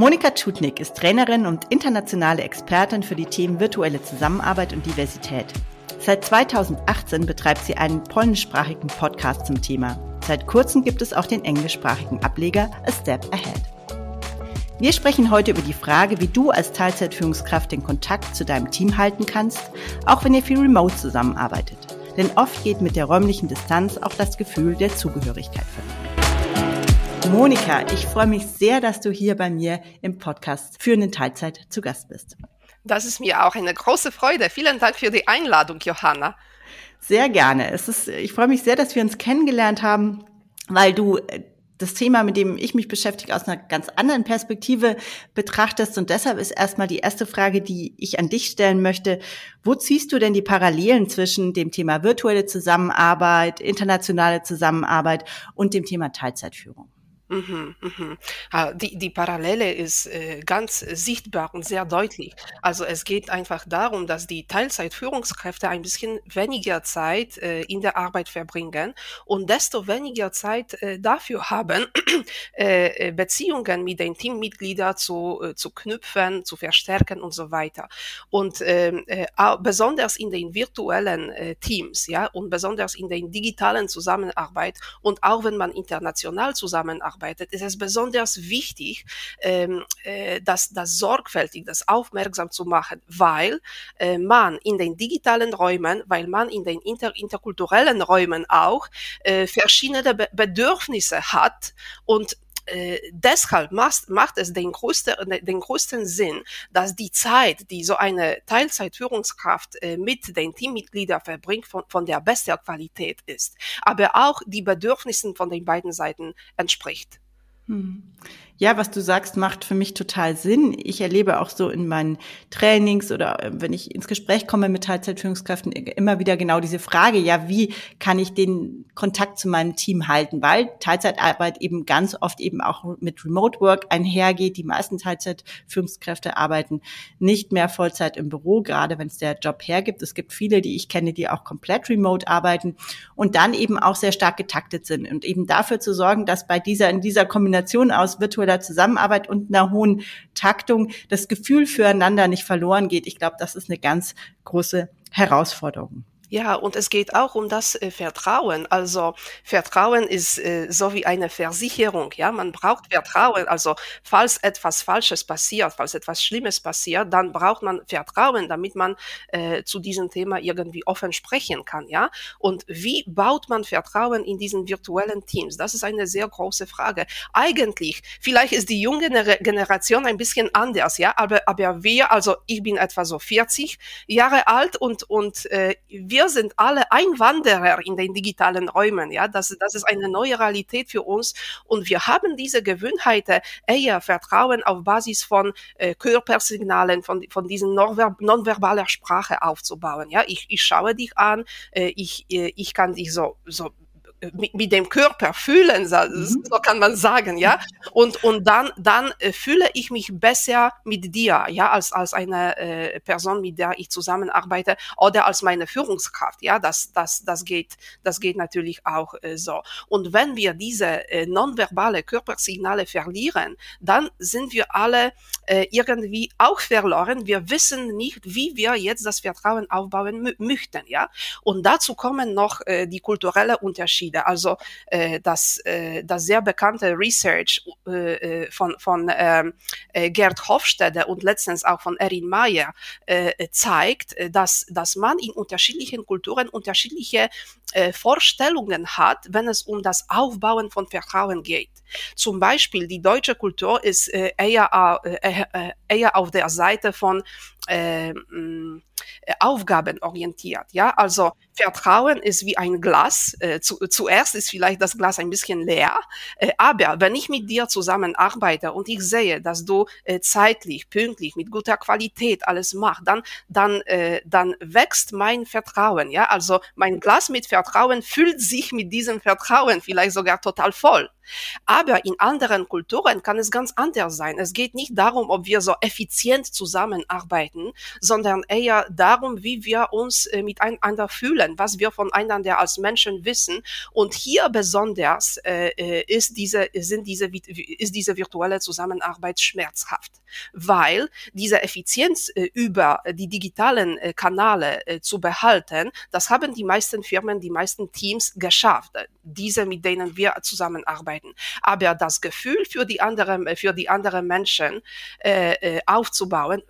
Monika Tschutnik ist Trainerin und internationale Expertin für die Themen virtuelle Zusammenarbeit und Diversität. Seit 2018 betreibt sie einen polnischsprachigen Podcast zum Thema. Seit kurzem gibt es auch den englischsprachigen Ableger A Step Ahead. Wir sprechen heute über die Frage, wie du als Teilzeitführungskraft den Kontakt zu deinem Team halten kannst, auch wenn ihr viel remote zusammenarbeitet. Denn oft geht mit der räumlichen Distanz auch das Gefühl der Zugehörigkeit verloren. Monika, ich freue mich sehr, dass du hier bei mir im Podcast für eine Teilzeit zu Gast bist. Das ist mir auch eine große Freude. Vielen Dank für die Einladung, Johanna. Sehr gerne. Es ist, ich freue mich sehr, dass wir uns kennengelernt haben, weil du das Thema, mit dem ich mich beschäftige, aus einer ganz anderen Perspektive betrachtest. Und deshalb ist erstmal die erste Frage, die ich an dich stellen möchte. Wo ziehst du denn die Parallelen zwischen dem Thema virtuelle Zusammenarbeit, internationale Zusammenarbeit und dem Thema Teilzeitführung? Mhm, mhm. Ah, die, die Parallele ist äh, ganz sichtbar und sehr deutlich. Also es geht einfach darum, dass die Teilzeitführungskräfte ein bisschen weniger Zeit äh, in der Arbeit verbringen und desto weniger Zeit äh, dafür haben, Beziehungen mit den Teammitgliedern zu, zu knüpfen, zu verstärken und so weiter. Und ähm, äh, besonders in den virtuellen Teams, ja, und besonders in den digitalen Zusammenarbeit und auch wenn man international zusammenarbeitet, arbeitet, ist es besonders wichtig, ähm, äh, das, das sorgfältig, das aufmerksam zu machen, weil äh, man in den digitalen Räumen, weil man in den inter, interkulturellen Räumen auch äh, verschiedene Be Bedürfnisse hat und äh, deshalb macht, macht es den größten, den größten Sinn, dass die Zeit, die so eine Teilzeitführungskraft äh, mit den Teammitgliedern verbringt, von, von der besten Qualität ist, aber auch die Bedürfnissen von den beiden Seiten entspricht. Hm. Ja, was du sagst, macht für mich total Sinn. Ich erlebe auch so in meinen Trainings oder äh, wenn ich ins Gespräch komme mit Teilzeitführungskräften immer wieder genau diese Frage, ja, wie kann ich den Kontakt zu meinem Team halten? Weil Teilzeitarbeit eben ganz oft eben auch mit Remote Work einhergeht. Die meisten Teilzeitführungskräfte arbeiten nicht mehr Vollzeit im Büro, gerade wenn es der Job hergibt. Es gibt viele, die ich kenne, die auch komplett remote arbeiten und dann eben auch sehr stark getaktet sind und eben dafür zu sorgen, dass bei dieser, in dieser Kombination aus virtueller voller Zusammenarbeit und einer hohen Taktung das Gefühl füreinander nicht verloren geht. Ich glaube, das ist eine ganz große Herausforderung. Ja, und es geht auch um das äh, Vertrauen. Also Vertrauen ist äh, so wie eine Versicherung. Ja, man braucht Vertrauen. Also falls etwas Falsches passiert, falls etwas Schlimmes passiert, dann braucht man Vertrauen, damit man äh, zu diesem Thema irgendwie offen sprechen kann. Ja, und wie baut man Vertrauen in diesen virtuellen Teams? Das ist eine sehr große Frage. Eigentlich, vielleicht ist die junge Generation ein bisschen anders. Ja, aber aber wir, also ich bin etwa so 40 Jahre alt und und äh, wir wir sind alle Einwanderer in den digitalen Räumen. Ja, das, das ist eine neue Realität für uns. Und wir haben diese Gewohnheiten, eher Vertrauen auf Basis von äh, Körpersignalen, von, von diesen nonverbaler Sprache aufzubauen. Ja, ich, ich schaue dich an, äh, ich, äh, ich kann dich so, so mit, mit dem Körper fühlen, so, mhm. so kann man sagen, ja. Und, und dann, dann äh, fühle ich mich besser mit dir, ja, als, als eine äh, Person, mit der ich zusammenarbeite oder als meine Führungskraft, ja. Das, das, das geht, das geht natürlich auch äh, so. Und wenn wir diese äh, nonverbale Körpersignale verlieren, dann sind wir alle äh, irgendwie auch verloren. Wir wissen nicht, wie wir jetzt das Vertrauen aufbauen möchten, ja. Und dazu kommen noch äh, die kulturelle Unterschiede Unterschiede. Also äh, das, äh, das sehr bekannte Research äh, äh von, von ähm, äh, Gerd Hofstede und letztens auch von Erin Mayer äh, zeigt, äh, dass, dass man in unterschiedlichen Kulturen unterschiedliche äh, Vorstellungen hat, wenn es um das Aufbauen von Vertrauen geht. Zum Beispiel die deutsche Kultur ist äh, eher, äh, eher auf der Seite von äh, Aufgaben orientiert. Ja, also Vertrauen ist wie ein Glas. Äh, zu, zuerst ist vielleicht das Glas ein bisschen leer, äh, aber wenn ich mit dir zusammenarbeite und ich sehe, dass du äh, zeitlich, pünktlich, mit guter Qualität alles machst, dann, dann, äh, dann wächst mein Vertrauen. Ja, also mein Glas mit Vertrauen füllt sich mit diesem Vertrauen vielleicht sogar total voll. Aber in anderen Kulturen kann es ganz anders sein. Es geht nicht darum, ob wir so effizient zusammenarbeiten, sondern eher darum, wie wir uns äh, miteinander fühlen, was wir voneinander als Menschen wissen. Und hier besonders äh, äh ist diese, sind diese, ist diese virtuelle Zusammenarbeit schmerzhaft, weil diese Effizienz äh, über die digitalen äh, Kanäle äh, zu behalten, das haben die meisten Firmen, die meisten Teams geschafft, diese, mit denen wir zusammenarbeiten. Aber das Gefühl für die anderen, für die anderen Menschen äh, äh, aufzubauen,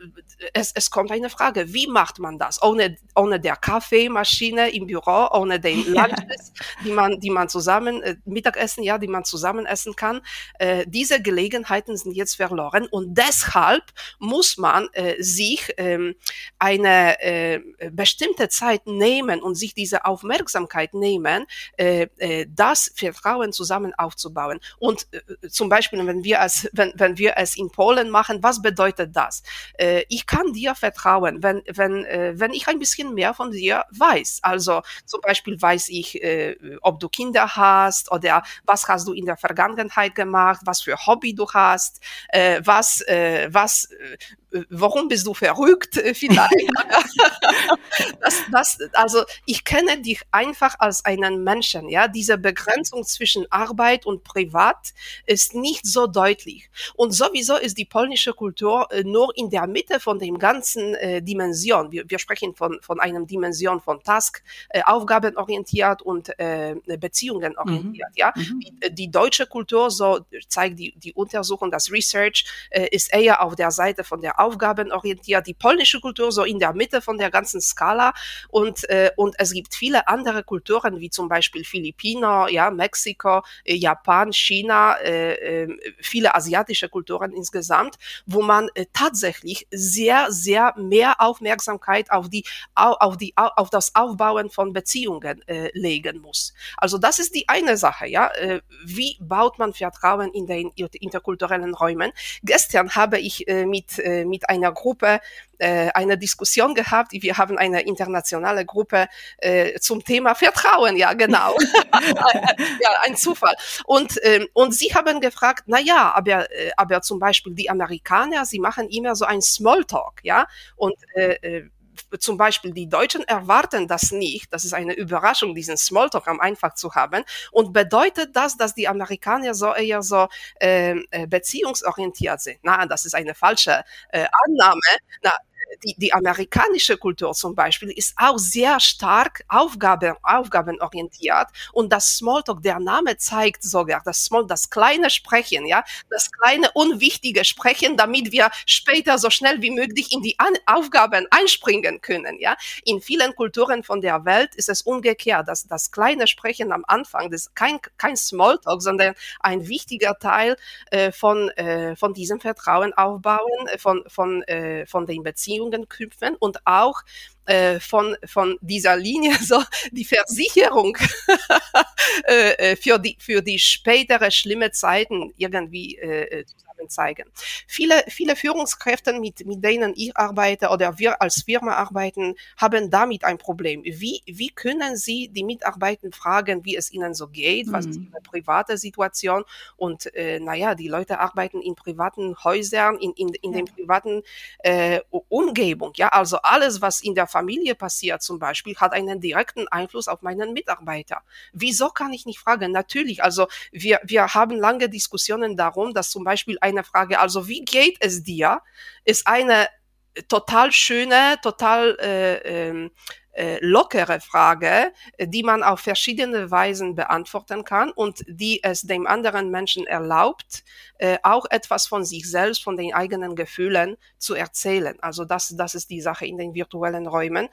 es, es kommt eine Frage, wie macht man das? Ohne, ohne der Kaffeemaschine im Büro, ohne den Lunches, die man, die man zusammen, äh, Mittagessen, ja, die man zusammen essen kann. Äh, diese Gelegenheiten sind jetzt verloren und deshalb muss man äh, sich ähm, eine äh, bestimmte Zeit nehmen und sich diese Aufmerksamkeit nehmen, äh, äh, das Vertrauen zusammen aufzubauen. Und äh, zum Beispiel, wenn wir es, wenn, wenn wir es in Polen machen, was bedeutet das? Äh, ich kann dir vertrauen, wenn, wenn, äh, wenn ich ein bisschen mehr von dir weiß. Also zum Beispiel weiß ich, äh, ob du Kinder hast oder was hast du in der Vergangenheit gemacht, was für Hobby du hast, äh, was, äh, was, äh, warum bist du verrückt vielleicht? das, das, also ich kenne dich einfach als einen Menschen. Ja, diese Begrenzung zwischen Arbeit und Privat ist nicht so deutlich. Und sowieso ist die polnische Kultur äh, nur in der Mitte von dem ganzen äh, Dimension. Wir, wir sprechen von von einem Dimension von Task, äh, Aufgabenorientiert und äh, Beziehungen orientiert. Mhm. Ja, mhm. Die, äh, die, deutsche Kultur, so zeigt die die Untersuchung, das Research, äh, ist eher auf der Seite von der aufgabenorientiert, die polnische Kultur so in der Mitte von der ganzen Skala und, äh, und es gibt viele andere Kulturen, wie zum Beispiel Philippiner, ja, Mexiko, äh, Japan, China, äh, äh, viele asiatische Kulturen insgesamt, wo man äh, tatsächlich sehr, sehr mehr Aufmerksamkeit auf die, auf die, auf das Aufbauen von Beziehungen äh, legen muss. Also das ist die eine Sache, ja. Äh, wie baut man Vertrauen in den interkulturellen Räumen? Gestern habe ich äh, mit, äh, mit einer Gruppe äh, eine Diskussion gehabt. Wir haben eine internationale Gruppe äh, zum Thema Vertrauen, ja genau. ja, ein Zufall. Und, ähm, und sie haben gefragt, na ja, aber, äh, aber zum Beispiel die Amerikaner, sie machen immer so ein Smalltalk, ja. Und äh, äh zum Beispiel die Deutschen erwarten das nicht. Das ist eine Überraschung, diesen Smalltalk am einfach zu haben. Und bedeutet das, dass die Amerikaner so eher so ähm, äh, beziehungsorientiert sind? Na, das ist eine falsche äh, Annahme. Na, die, die amerikanische Kultur zum Beispiel ist auch sehr stark Aufgaben, aufgabenorientiert und das Smalltalk, der Name zeigt sogar das Small, das kleine Sprechen, ja, das kleine unwichtige Sprechen, damit wir später so schnell wie möglich in die An Aufgaben einspringen können, ja. In vielen Kulturen von der Welt ist es umgekehrt, dass das kleine Sprechen am Anfang, das ist kein, kein Smalltalk, sondern ein wichtiger Teil äh, von, äh, von diesem Vertrauen aufbauen, von, von, äh, von den Beziehungen Beziehungen knüpfen und auch äh, von, von dieser Linie so die Versicherung äh, äh, für, die, für die spätere schlimme Zeiten irgendwie äh, zeigen. Viele, viele Führungskräfte, mit, mit denen ich arbeite oder wir als Firma arbeiten, haben damit ein Problem. Wie, wie können sie die Mitarbeiter fragen, wie es ihnen so geht, was mhm. ist ihre private Situation und äh, naja, die Leute arbeiten in privaten Häusern, in, in, in ja. den privaten äh, Umgebung. Ja, also alles, was in der Familie passiert zum Beispiel, hat einen direkten Einfluss auf meinen Mitarbeiter. Wieso kann ich nicht fragen? Natürlich, also wir, wir haben lange Diskussionen darum, dass zum Beispiel ein eine Frage. Also wie geht es dir? Ist eine total schöne, total äh, ähm, äh, lockere Frage, die man auf verschiedene Weisen beantworten kann und die es dem anderen Menschen erlaubt, äh, auch etwas von sich selbst, von den eigenen Gefühlen zu erzählen. Also das, das ist die Sache in den virtuellen Räumen.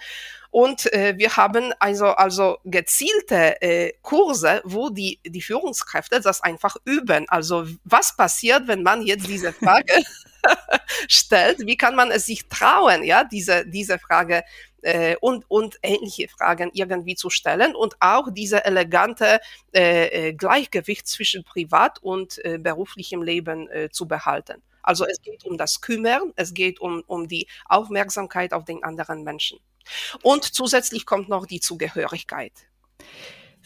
Und äh, wir haben also, also gezielte äh, Kurse, wo die, die Führungskräfte das einfach üben. Also was passiert, wenn man jetzt diese Frage stellt? Wie kann man es sich trauen, ja, diese, diese Frage äh, und, und ähnliche Fragen irgendwie zu stellen und auch diese elegante äh, äh, Gleichgewicht zwischen Privat- und äh, beruflichem Leben äh, zu behalten. Also es geht um das Kümmern, es geht um, um die Aufmerksamkeit auf den anderen Menschen. Und zusätzlich kommt noch die Zugehörigkeit.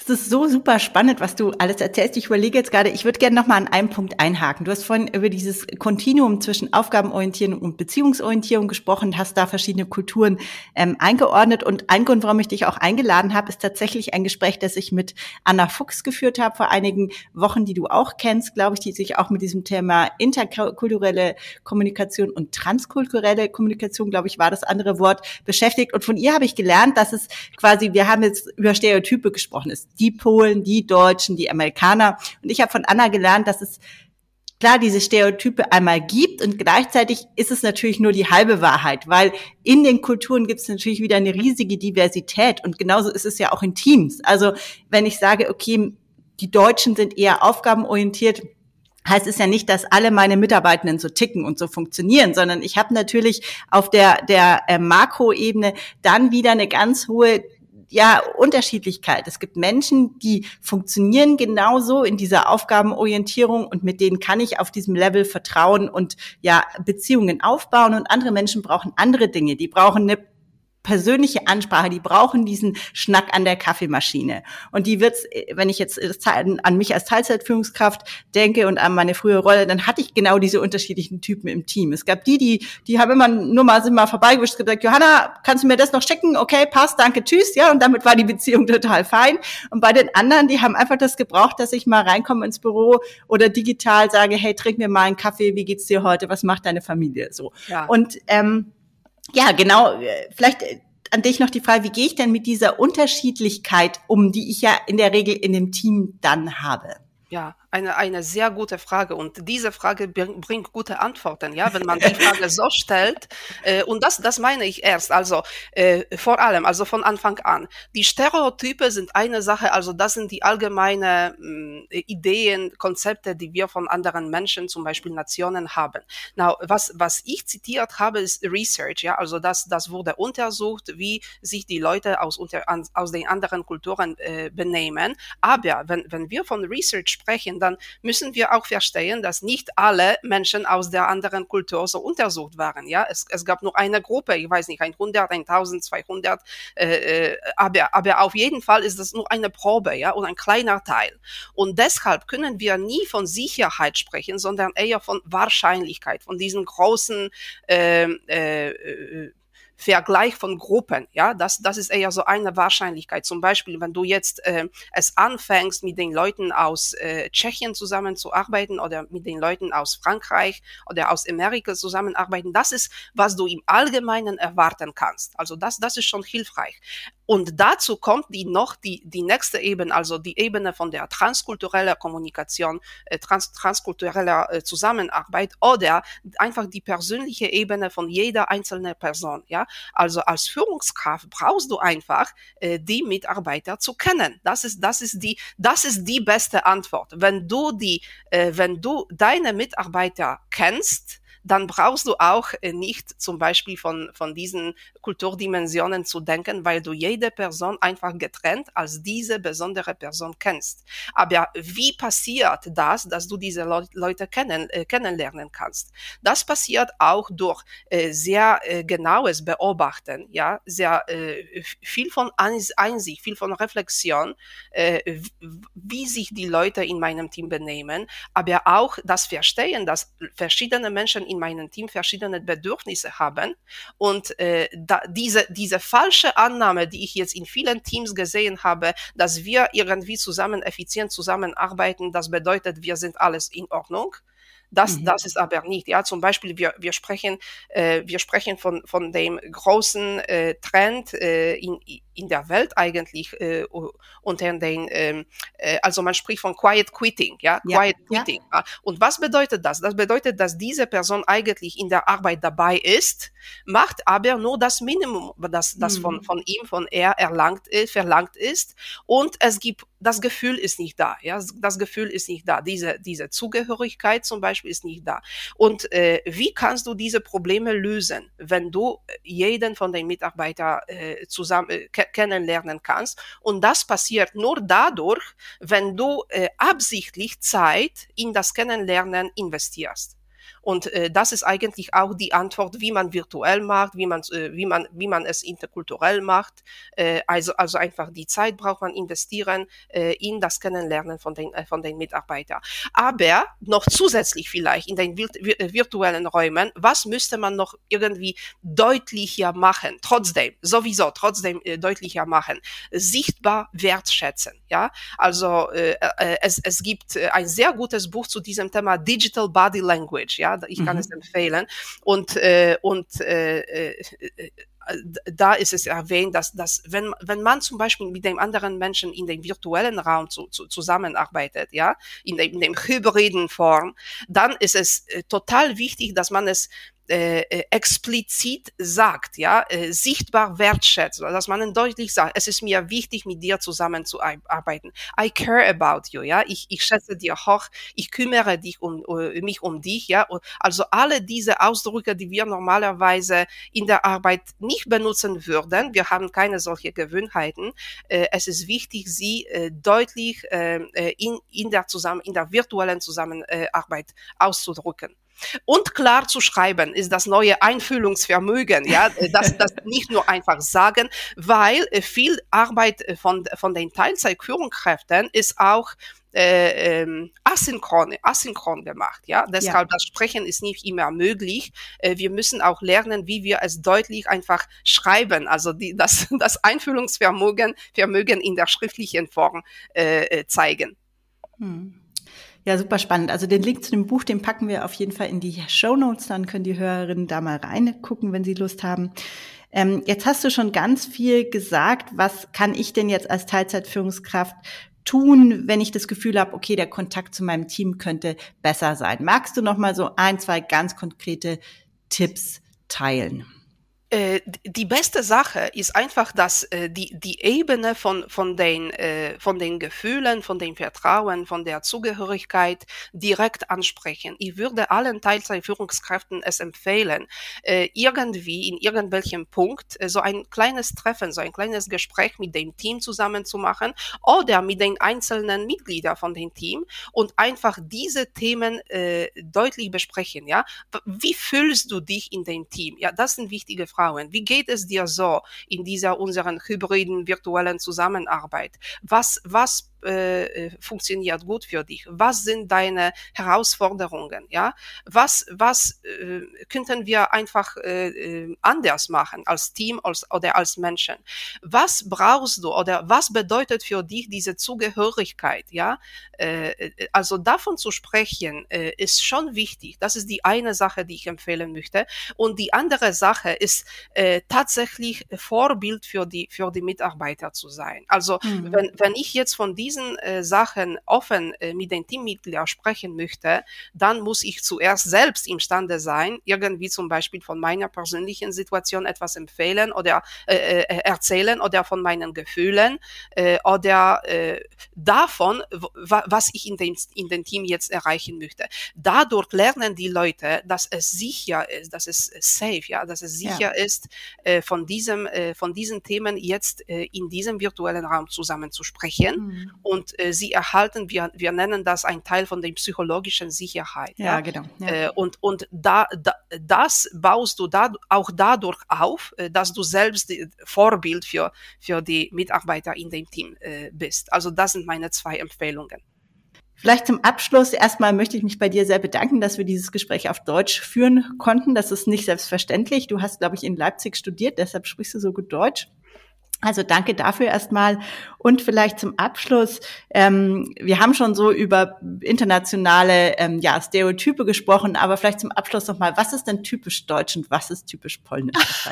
Es ist so super spannend, was du alles erzählst. Ich überlege jetzt gerade, ich würde gerne noch mal an einem Punkt einhaken. Du hast vorhin über dieses Kontinuum zwischen Aufgabenorientierung und Beziehungsorientierung gesprochen, hast da verschiedene Kulturen ähm, eingeordnet. Und ein Grund, warum ich dich auch eingeladen habe, ist tatsächlich ein Gespräch, das ich mit Anna Fuchs geführt habe vor einigen Wochen, die du auch kennst, glaube ich, die sich auch mit diesem Thema interkulturelle Kommunikation und transkulturelle Kommunikation, glaube ich, war das andere Wort, beschäftigt. Und von ihr habe ich gelernt, dass es quasi, wir haben jetzt über Stereotype gesprochen, ist die Polen, die Deutschen, die Amerikaner. Und ich habe von Anna gelernt, dass es klar diese Stereotype einmal gibt und gleichzeitig ist es natürlich nur die halbe Wahrheit, weil in den Kulturen gibt es natürlich wieder eine riesige Diversität und genauso ist es ja auch in Teams. Also wenn ich sage, okay, die Deutschen sind eher aufgabenorientiert, heißt es ja nicht, dass alle meine Mitarbeitenden so ticken und so funktionieren, sondern ich habe natürlich auf der der äh, Makroebene dann wieder eine ganz hohe ja, Unterschiedlichkeit. Es gibt Menschen, die funktionieren genauso in dieser Aufgabenorientierung und mit denen kann ich auf diesem Level vertrauen und ja, Beziehungen aufbauen und andere Menschen brauchen andere Dinge. Die brauchen eine persönliche Ansprache, die brauchen diesen Schnack an der Kaffeemaschine. Und die wird's, wenn ich jetzt an mich als Teilzeitführungskraft denke und an meine frühere Rolle, dann hatte ich genau diese unterschiedlichen Typen im Team. Es gab die, die, die haben immer nur mal, sind mal vorbeigewischt, gesagt, Johanna, kannst du mir das noch schicken? Okay, passt, danke, tschüss, ja, und damit war die Beziehung total fein. Und bei den anderen, die haben einfach das gebraucht, dass ich mal reinkomme ins Büro oder digital sage, hey, trink mir mal einen Kaffee, wie geht's dir heute, was macht deine Familie, so. Ja. Und, ähm, ja, genau. Vielleicht an dich noch die Frage, wie gehe ich denn mit dieser Unterschiedlichkeit um, die ich ja in der Regel in dem Team dann habe? Ja, eine, eine sehr gute Frage und diese Frage bringt gute Antworten, ja, wenn man die Frage so stellt. Äh, und das, das meine ich erst, also äh, vor allem, also von Anfang an. Die Stereotype sind eine Sache, also das sind die allgemeine äh, Ideen, Konzepte, die wir von anderen Menschen, zum Beispiel Nationen haben. Now, was, was ich zitiert habe, ist Research, ja, also das, das wurde untersucht, wie sich die Leute aus, unter, aus den anderen Kulturen äh, benehmen. Aber wenn, wenn wir von Research sprechen, dann müssen wir auch verstehen, dass nicht alle Menschen aus der anderen Kultur so untersucht waren. Ja, es, es gab nur eine Gruppe, ich weiß nicht, 100, 1000, 200, äh, aber, aber auf jeden Fall ist das nur eine Probe, ja, und ein kleiner Teil. Und deshalb können wir nie von Sicherheit sprechen, sondern eher von Wahrscheinlichkeit, von diesen großen äh, äh, Vergleich von Gruppen. Ja, das, das ist eher so eine Wahrscheinlichkeit. Zum Beispiel, wenn du jetzt äh, es anfängst, mit den Leuten aus äh, Tschechien zusammenzuarbeiten oder mit den Leuten aus Frankreich oder aus Amerika zusammenarbeiten, das ist, was du im Allgemeinen erwarten kannst. Also das, das ist schon hilfreich. Und dazu kommt die noch die, die nächste Ebene, also die Ebene von der transkultureller Kommunikation, äh, trans, transkultureller äh, Zusammenarbeit oder einfach die persönliche Ebene von jeder einzelnen Person. Ja, also als Führungskraft brauchst du einfach äh, die Mitarbeiter zu kennen. Das ist das ist die das ist die beste Antwort. Wenn du die äh, wenn du deine Mitarbeiter kennst dann brauchst du auch äh, nicht zum Beispiel von, von diesen Kulturdimensionen zu denken, weil du jede Person einfach getrennt als diese besondere Person kennst. Aber wie passiert das, dass du diese Le Leute kennen, äh, kennenlernen kannst? Das passiert auch durch äh, sehr äh, genaues Beobachten, ja, sehr äh, viel von Einsicht, viel von Reflexion, äh, wie sich die Leute in meinem Team benehmen, aber auch das Verstehen, dass verschiedene Menschen in meinem Team verschiedene Bedürfnisse haben. Und äh, da, diese, diese falsche Annahme, die ich jetzt in vielen Teams gesehen habe, dass wir irgendwie zusammen effizient zusammenarbeiten, das bedeutet, wir sind alles in Ordnung. Das, mhm. das ist aber nicht. Ja, zum Beispiel, wir, wir sprechen, äh, wir sprechen von, von dem großen äh, Trend äh, in, in der Welt eigentlich äh, unter den, ähm, äh, also man spricht von Quiet Quitting, ja, Quiet ja, Quitting. Ja. Und was bedeutet das? Das bedeutet, dass diese Person eigentlich in der Arbeit dabei ist, macht aber nur das Minimum, das, das mhm. von, von ihm, von er erlangt, äh, verlangt ist. Und es gibt, das Gefühl ist nicht da, ja, das Gefühl ist nicht da. Diese, diese Zugehörigkeit zum Beispiel ist nicht da. Und äh, wie kannst du diese Probleme lösen, wenn du jeden von den Mitarbeitern äh, zusammen äh, kennenlernen kannst. Und das passiert nur dadurch, wenn du äh, absichtlich Zeit in das Kennenlernen investierst. Und äh, das ist eigentlich auch die Antwort, wie man virtuell macht, wie man, äh, wie man, wie man es interkulturell macht. Äh, also, also einfach die Zeit braucht man investieren äh, in das Kennenlernen von den, äh, von den Mitarbeitern. Aber noch zusätzlich vielleicht in den virtuellen Räumen, was müsste man noch irgendwie deutlicher machen? Trotzdem, sowieso, trotzdem äh, deutlicher machen. Sichtbar wertschätzen. Ja, also äh, äh, es, es gibt äh, ein sehr gutes Buch zu diesem Thema Digital Body Language. Ja, ich kann mhm. es empfehlen. Und, äh, und äh, äh, da ist es erwähnt, dass, dass wenn, wenn man zum Beispiel mit dem anderen Menschen in dem virtuellen Raum zu, zu, zusammenarbeitet, ja, in dem, in dem hybriden Form, dann ist es äh, total wichtig, dass man es äh, äh, explizit sagt, ja, äh, sichtbar wertschätzt, dass man deutlich sagt, es ist mir wichtig, mit dir zusammenzuarbeiten. I care about you, ja, ich, ich schätze dir hoch, ich kümmere dich um, um mich um dich, ja, also alle diese Ausdrücke, die wir normalerweise in der Arbeit nicht benutzen würden, wir haben keine solche Gewohnheiten, äh, es ist wichtig, sie äh, deutlich äh, in, in der zusammen, in der virtuellen Zusammenarbeit auszudrücken. Und klar zu schreiben ist das neue Einfühlungsvermögen, ja, das, das nicht nur einfach sagen, weil äh, viel Arbeit äh, von, von den Teilzeitführungskräften ist auch äh, ähm, asynchron, asynchron gemacht. Ja, deshalb ja. das Sprechen ist nicht immer möglich. Äh, wir müssen auch lernen, wie wir es deutlich einfach schreiben. Also die, das, das Einfühlungsvermögen Vermögen in der schriftlichen Form äh, äh zeigen. Hm. Ja, super spannend. Also den Link zu dem Buch, den packen wir auf jeden Fall in die Show Notes. Dann können die Hörerinnen da mal reingucken, wenn sie Lust haben. Ähm, jetzt hast du schon ganz viel gesagt. Was kann ich denn jetzt als Teilzeitführungskraft tun, wenn ich das Gefühl habe, okay, der Kontakt zu meinem Team könnte besser sein? Magst du noch mal so ein, zwei ganz konkrete Tipps teilen? Äh, die beste Sache ist einfach, dass äh, die, die Ebene von, von, den, äh, von den Gefühlen, von dem Vertrauen, von der Zugehörigkeit direkt ansprechen. Ich würde allen Teilzeitführungskräften es empfehlen, äh, irgendwie in irgendwelchem Punkt äh, so ein kleines Treffen, so ein kleines Gespräch mit dem Team zusammen zu machen oder mit den einzelnen Mitgliedern von dem Team und einfach diese Themen äh, deutlich besprechen. Ja, wie fühlst du dich in dem Team? Ja, das sind wichtige Fragen. Frauen. Wie geht es dir so in dieser unseren hybriden virtuellen Zusammenarbeit? Was, was äh, äh, funktioniert gut für dich? Was sind deine Herausforderungen? Ja, was was äh, könnten wir einfach äh, äh, anders machen als Team als, oder als Menschen? Was brauchst du oder was bedeutet für dich diese Zugehörigkeit? Ja, äh, äh, also davon zu sprechen äh, ist schon wichtig. Das ist die eine Sache, die ich empfehlen möchte. Und die andere Sache ist äh, tatsächlich Vorbild für die für die Mitarbeiter zu sein. Also mhm. wenn wenn ich jetzt von diesem diesen äh, Sachen offen äh, mit den Teammitgliedern sprechen möchte, dann muss ich zuerst selbst imstande sein, irgendwie zum Beispiel von meiner persönlichen Situation etwas empfehlen oder äh, äh erzählen oder von meinen Gefühlen äh, oder äh, davon, was ich in dem, in dem Team jetzt erreichen möchte. Dadurch lernen die Leute, dass es sicher ist, dass es safe, ja, dass es sicher ja. ist, äh, von diesem, äh, von diesen Themen jetzt äh, in diesem virtuellen Raum zusammen zu sprechen. Mhm und äh, sie erhalten, wir, wir nennen das ein Teil von der psychologischen Sicherheit. Ja, ja? genau. Ja. Äh, und und da, da, das baust du da, auch dadurch auf, äh, dass du selbst Vorbild für, für die Mitarbeiter in dem Team äh, bist. Also das sind meine zwei Empfehlungen. Vielleicht zum Abschluss erstmal möchte ich mich bei dir sehr bedanken, dass wir dieses Gespräch auf Deutsch führen konnten. Das ist nicht selbstverständlich. Du hast, glaube ich, in Leipzig studiert, deshalb sprichst du so gut Deutsch. Also danke dafür erstmal. Und vielleicht zum Abschluss, ähm, wir haben schon so über internationale ähm, ja, Stereotype gesprochen, aber vielleicht zum Abschluss nochmal, was ist denn typisch deutsch und was ist typisch polnisch?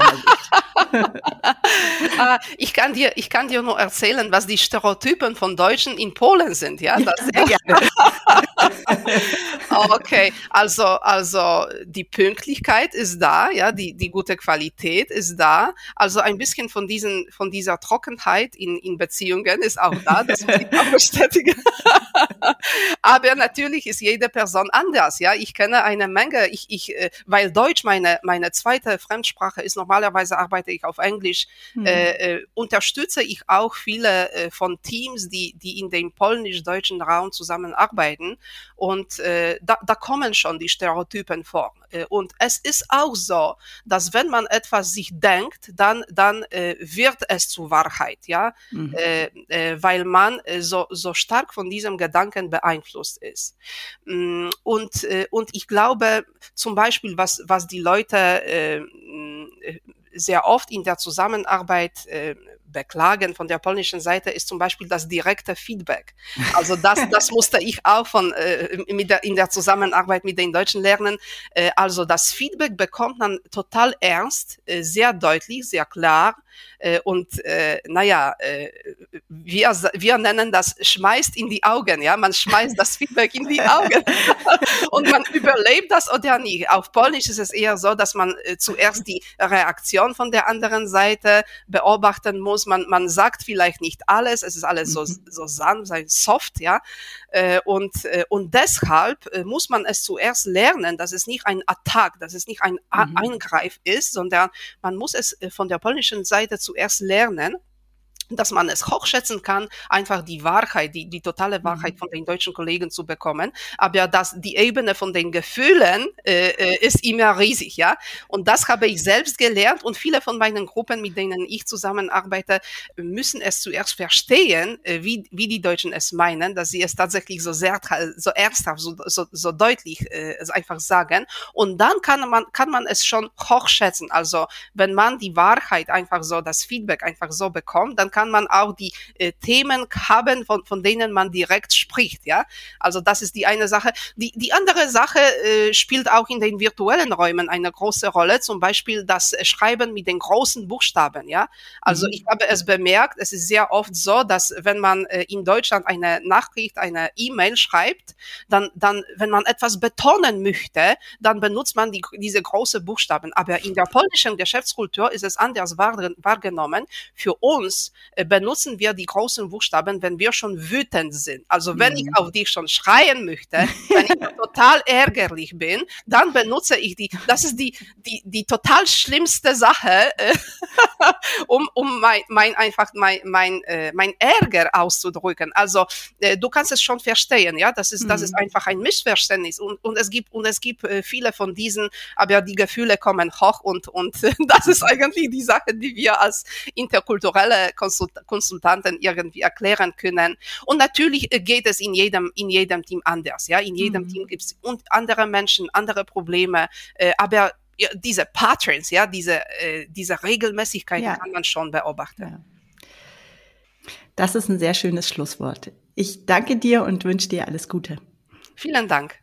Ah, ich, kann dir, ich kann dir nur erzählen, was die Stereotypen von Deutschen in Polen sind. Ja, das, sehr gerne. okay, also, also die Pünktlichkeit ist da, ja, die, die gute Qualität ist da. Also ein bisschen von diesen, von dieser Trockenheit in, in Beziehungen ist auch da, das muss ich auch bestätigen. Aber natürlich ist jede Person anders, ja. Ich kenne eine Menge, ich, ich, äh, weil Deutsch meine, meine zweite Fremdsprache ist, normalerweise arbeite arbeite ich auf Englisch, mhm. äh, unterstütze ich auch viele äh, von Teams, die, die in dem polnisch-deutschen Raum zusammenarbeiten. Und äh, da, da kommen schon die Stereotypen vor. Äh, und es ist auch so, dass wenn man etwas sich denkt, dann, dann äh, wird es zu Wahrheit, ja, mhm. äh, äh, weil man so, so stark von diesem Gedanken beeinflusst ist. Mm, und, und ich glaube, zum Beispiel, was, was die Leute äh, sehr oft in der Zusammenarbeit beklagen von der polnischen Seite ist zum Beispiel das direkte Feedback. Also das, das musste ich auch von, äh, der, in der Zusammenarbeit mit den Deutschen lernen. Äh, also das Feedback bekommt man total ernst, äh, sehr deutlich, sehr klar. Äh, und äh, naja, äh, wir, wir nennen das schmeißt in die Augen, ja, man schmeißt das Feedback in die Augen und man überlebt das oder nicht. Auf Polnisch ist es eher so, dass man zuerst die Reaktion von der anderen Seite beobachten muss. Man, man sagt vielleicht nicht alles, es ist alles so, mhm. so sanft, soft, ja, äh, und, äh, und deshalb äh, muss man es zuerst lernen, dass es nicht ein Attack, dass es nicht ein mhm. Eingreif ist, sondern man muss es von der polnischen Seite zuerst lernen dass man es hochschätzen kann, einfach die Wahrheit, die, die totale Wahrheit mhm. von den deutschen Kollegen zu bekommen. Aber dass die Ebene von den Gefühlen äh, äh, ist immer riesig, ja. Und das habe ich selbst gelernt und viele von meinen Gruppen, mit denen ich zusammenarbeite, müssen es zuerst verstehen, äh, wie, wie die Deutschen es meinen, dass sie es tatsächlich so sehr, so ernsthaft, so, so, so deutlich äh, einfach sagen. Und dann kann man, kann man es schon hochschätzen. Also wenn man die Wahrheit einfach so, das Feedback einfach so bekommt, dann kann kann man auch die äh, Themen haben, von, von denen man direkt spricht. Ja, also das ist die eine Sache. Die, die andere Sache äh, spielt auch in den virtuellen Räumen eine große Rolle. Zum Beispiel das Schreiben mit den großen Buchstaben. Ja, also mhm. ich habe es bemerkt. Es ist sehr oft so, dass wenn man äh, in Deutschland eine Nachricht, eine E-Mail schreibt, dann, dann, wenn man etwas betonen möchte, dann benutzt man die, diese große Buchstaben. Aber in der polnischen Geschäftskultur ist es anders wahrgenommen. Für uns benutzen wir die großen Buchstaben, wenn wir schon wütend sind. Also wenn mhm. ich auf dich schon schreien möchte, wenn ich total ärgerlich bin, dann benutze ich die. Das ist die, die, die total schlimmste Sache, äh, um, um mein, mein einfach mein, mein, äh, mein Ärger auszudrücken. Also äh, du kannst es schon verstehen, ja, das ist, das ist mhm. einfach ein Missverständnis und, und es gibt, und es gibt äh, viele von diesen, aber die Gefühle kommen hoch und, und das ist eigentlich die Sache, die wir als interkulturelle Konsum Konsultanten irgendwie erklären können. Und natürlich äh, geht es in jedem, in jedem Team anders. Ja, in jedem mhm. Team gibt es andere Menschen, andere Probleme, äh, aber ja, diese Patterns, ja, diese, äh, diese Regelmäßigkeit ja. kann man schon beobachten. Ja. Das ist ein sehr schönes Schlusswort. Ich danke dir und wünsche dir alles Gute. Vielen Dank.